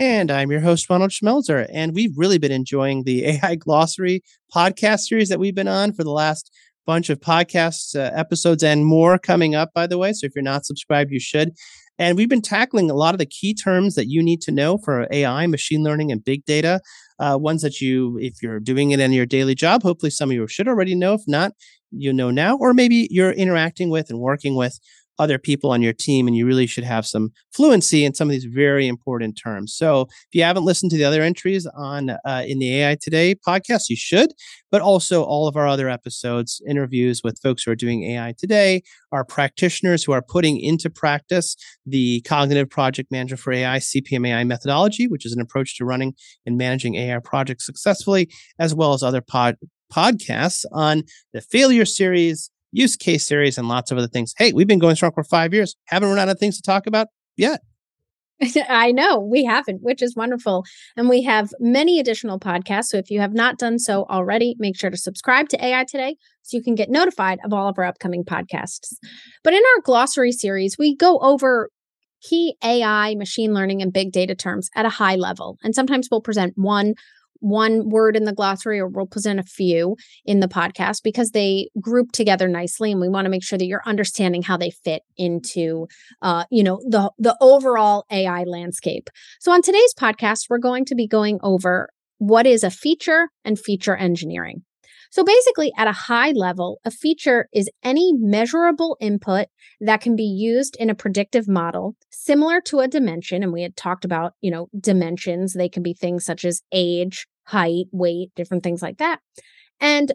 And I'm your host, Ronald Schmelzer. And we've really been enjoying the AI Glossary podcast series that we've been on for the last bunch of podcasts, uh, episodes, and more coming up, by the way. So if you're not subscribed, you should. And we've been tackling a lot of the key terms that you need to know for AI, machine learning, and big data. Uh, ones that you, if you're doing it in your daily job, hopefully some of you should already know. If not, you know now, or maybe you're interacting with and working with other people on your team and you really should have some fluency in some of these very important terms. So if you haven't listened to the other entries on uh, in the ai today podcast you should but also all of our other episodes interviews with folks who are doing ai today our practitioners who are putting into practice the cognitive project manager for ai cpmai methodology which is an approach to running and managing ai projects successfully as well as other pod podcasts on the failure series use case series, and lots of other things. Hey, we've been going strong for five years. Haven't run out of things to talk about yet. I know we haven't, which is wonderful. And we have many additional podcasts. So if you have not done so already, make sure to subscribe to AI Today so you can get notified of all of our upcoming podcasts. But in our glossary series, we go over key AI, machine learning, and big data terms at a high level. And sometimes we'll present one one word in the glossary or we'll present a few in the podcast because they group together nicely and we want to make sure that you're understanding how they fit into uh, you know the the overall ai landscape so on today's podcast we're going to be going over what is a feature and feature engineering so basically, at a high level, a feature is any measurable input that can be used in a predictive model, similar to a dimension. And we had talked about, you know, dimensions. They can be things such as age, height, weight, different things like that. And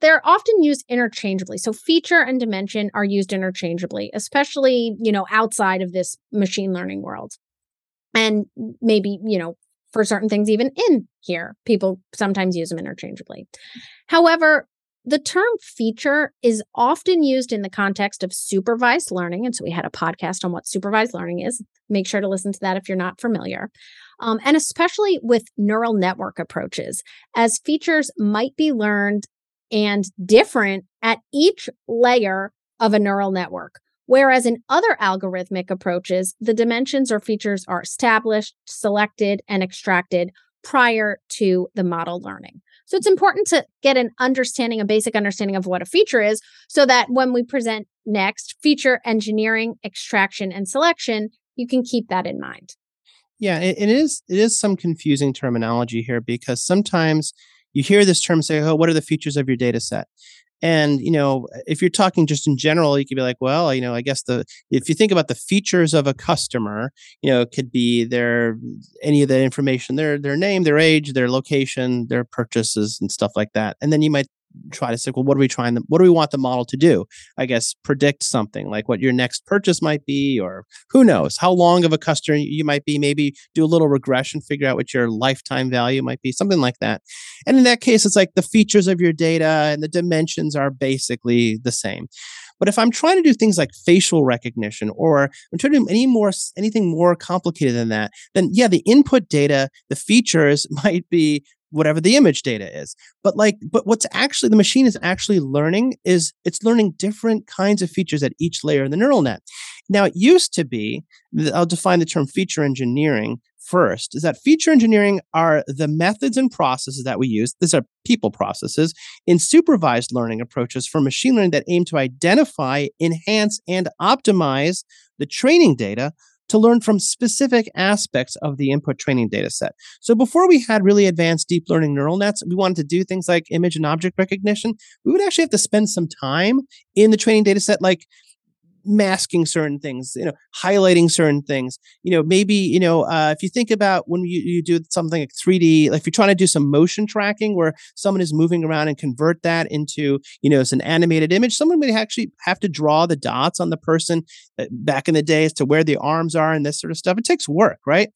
they're often used interchangeably. So feature and dimension are used interchangeably, especially, you know, outside of this machine learning world. And maybe, you know, for certain things, even in here, people sometimes use them interchangeably. However, the term feature is often used in the context of supervised learning. And so we had a podcast on what supervised learning is. Make sure to listen to that if you're not familiar. Um, and especially with neural network approaches, as features might be learned and different at each layer of a neural network. Whereas in other algorithmic approaches, the dimensions or features are established, selected, and extracted prior to the model learning. So it's important to get an understanding, a basic understanding of what a feature is, so that when we present next feature engineering, extraction, and selection, you can keep that in mind. Yeah, it, it is. It is some confusing terminology here because sometimes you hear this term say, "Oh, what are the features of your data set?" And you know, if you're talking just in general, you could be like, well, you know, I guess the if you think about the features of a customer, you know, it could be their any of the information, their their name, their age, their location, their purchases, and stuff like that. And then you might try to say, well, what are we trying to, what do we want the model to do? I guess predict something like what your next purchase might be, or who knows how long of a customer you might be. Maybe do a little regression, figure out what your lifetime value might be, something like that. And in that case, it's like the features of your data and the dimensions are basically the same. But if I'm trying to do things like facial recognition or I'm trying to do any more anything more complicated than that, then yeah, the input data, the features might be whatever the image data is. But like, but what's actually the machine is actually learning is it's learning different kinds of features at each layer in the neural net. Now, it used to be, I'll define the term feature engineering first, is that feature engineering are the methods and processes that we use. These are people processes in supervised learning approaches for machine learning that aim to identify, enhance, and optimize the training data to learn from specific aspects of the input training data set. So before we had really advanced deep learning neural nets, we wanted to do things like image and object recognition. We would actually have to spend some time in the training data set, like masking certain things, you know, highlighting certain things. You know, maybe, you know, uh, if you think about when you, you do something like 3D, like if you're trying to do some motion tracking where someone is moving around and convert that into, you know, it's an animated image, someone would actually have to draw the dots on the person uh, back in the day as to where the arms are and this sort of stuff. It takes work, right?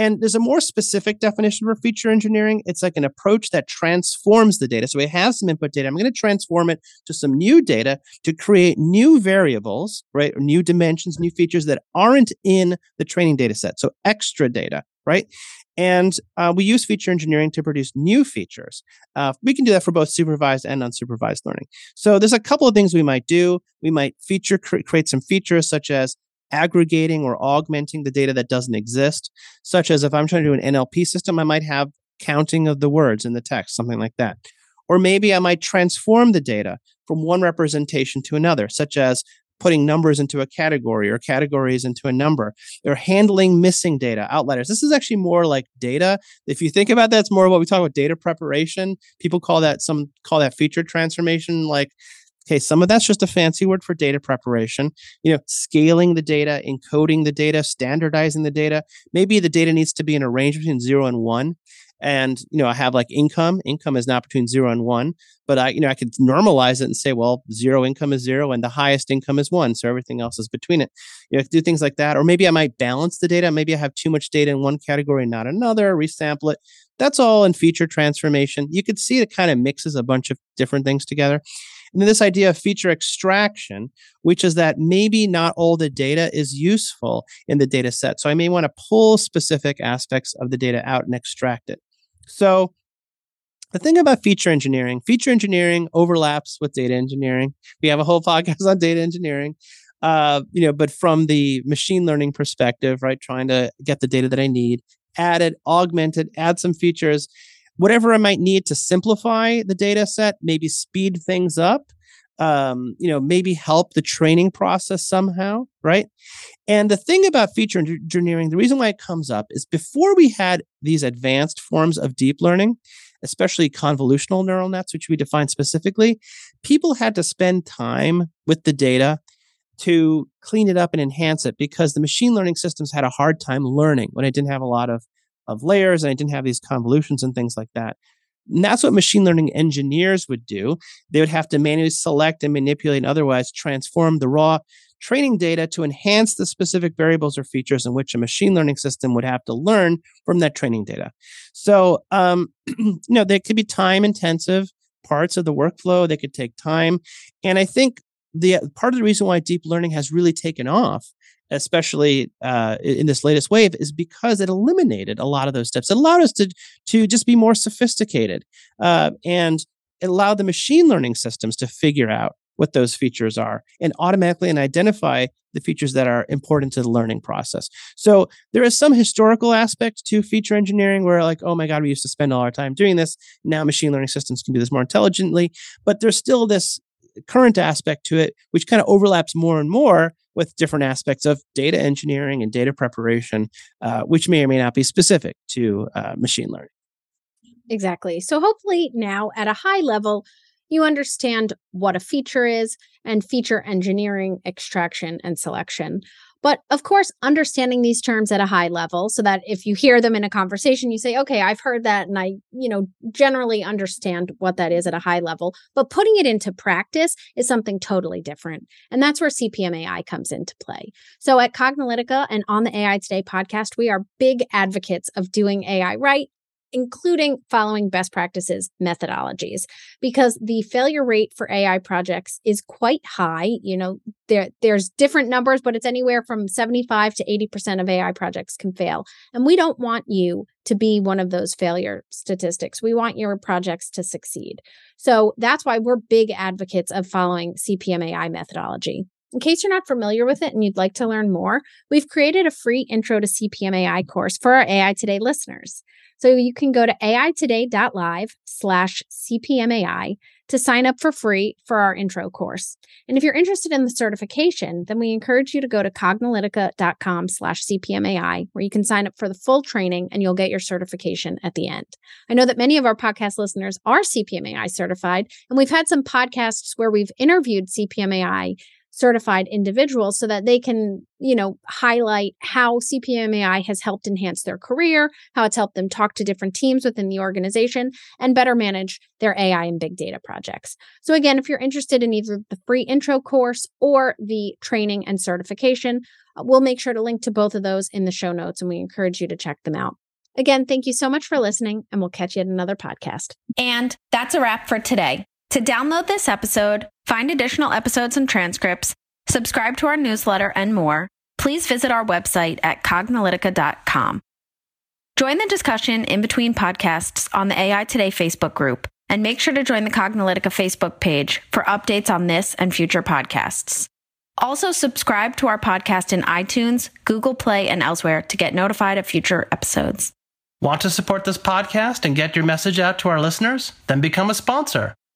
And there's a more specific definition for feature engineering. It's like an approach that transforms the data. So we have some input data. I'm going to transform it to some new data to create new variables, right? New dimensions, new features that aren't in the training data set. So extra data, right? And uh, we use feature engineering to produce new features. Uh, we can do that for both supervised and unsupervised learning. So there's a couple of things we might do. We might feature cre- create some features such as aggregating or augmenting the data that doesn't exist, such as if I'm trying to do an NLP system, I might have counting of the words in the text, something like that. Or maybe I might transform the data from one representation to another, such as putting numbers into a category or categories into a number. They're handling missing data, outliers. This is actually more like data. If you think about that, it's more what we talk about data preparation. People call that some call that feature transformation. Like Okay, some of that's just a fancy word for data preparation. You know, scaling the data, encoding the data, standardizing the data. Maybe the data needs to be in a range between zero and one. And you know, I have like income. Income is not between zero and one, but I, you know, I could normalize it and say, well, zero income is zero, and the highest income is one, so everything else is between it. You know, do things like that, or maybe I might balance the data. Maybe I have too much data in one category and not another. Resample it. That's all in feature transformation. You could see it kind of mixes a bunch of different things together. And then this idea of feature extraction, which is that maybe not all the data is useful in the data set. So I may want to pull specific aspects of the data out and extract it. So the thing about feature engineering, feature engineering overlaps with data engineering. We have a whole podcast on data engineering. Uh, you know, but from the machine learning perspective, right, trying to get the data that I need, add it, augment it, add some features whatever I might need to simplify the data set, maybe speed things up, um, you know, maybe help the training process somehow, right? And the thing about feature engineering, the reason why it comes up is before we had these advanced forms of deep learning, especially convolutional neural nets, which we define specifically, people had to spend time with the data to clean it up and enhance it because the machine learning systems had a hard time learning when it didn't have a lot of of layers and I didn't have these convolutions and things like that. And that's what machine learning engineers would do. They would have to manually select and manipulate and otherwise transform the raw training data to enhance the specific variables or features in which a machine learning system would have to learn from that training data. So, um, you know, they could be time intensive parts of the workflow. They could take time. And I think the part of the reason why deep learning has really taken off especially uh, in this latest wave, is because it eliminated a lot of those steps. It allowed us to to just be more sophisticated, uh, and it allowed the machine learning systems to figure out what those features are and automatically and identify the features that are important to the learning process. So there is some historical aspect to feature engineering where like, oh my God, we used to spend all our time doing this. Now machine learning systems can do this more intelligently, but there's still this current aspect to it, which kind of overlaps more and more with different aspects of data engineering and data preparation, uh, which may or may not be specific to uh, machine learning. Exactly. So, hopefully, now at a high level, you understand what a feature is and feature engineering, extraction, and selection. But of course, understanding these terms at a high level so that if you hear them in a conversation, you say, okay, I've heard that and I, you know, generally understand what that is at a high level. But putting it into practice is something totally different. And that's where CPM AI comes into play. So at Cognilytica and on the AI Today podcast, we are big advocates of doing AI right including following best practices methodologies because the failure rate for AI projects is quite high. You know, there there's different numbers, but it's anywhere from 75 to 80% of AI projects can fail. And we don't want you to be one of those failure statistics. We want your projects to succeed. So that's why we're big advocates of following CPM AI methodology. In case you're not familiar with it and you'd like to learn more, we've created a free intro to CPM AI course for our AI Today listeners. So you can go to aitoday.live slash CPMAI to sign up for free for our intro course. And if you're interested in the certification, then we encourage you to go to cognilytica.com slash CPMAI, where you can sign up for the full training and you'll get your certification at the end. I know that many of our podcast listeners are CPMAI certified, and we've had some podcasts where we've interviewed CPMAI certified individuals so that they can, you know, highlight how CPMAI has helped enhance their career, how it's helped them talk to different teams within the organization and better manage their AI and big data projects. So again, if you're interested in either the free intro course or the training and certification, uh, we'll make sure to link to both of those in the show notes and we encourage you to check them out. Again, thank you so much for listening, and we'll catch you at another podcast. And that's a wrap for today. To download this episode, find additional episodes and transcripts, subscribe to our newsletter, and more, please visit our website at cognilytica.com. Join the discussion in between podcasts on the AI Today Facebook group, and make sure to join the Cognilytica Facebook page for updates on this and future podcasts. Also, subscribe to our podcast in iTunes, Google Play, and elsewhere to get notified of future episodes. Want to support this podcast and get your message out to our listeners? Then become a sponsor.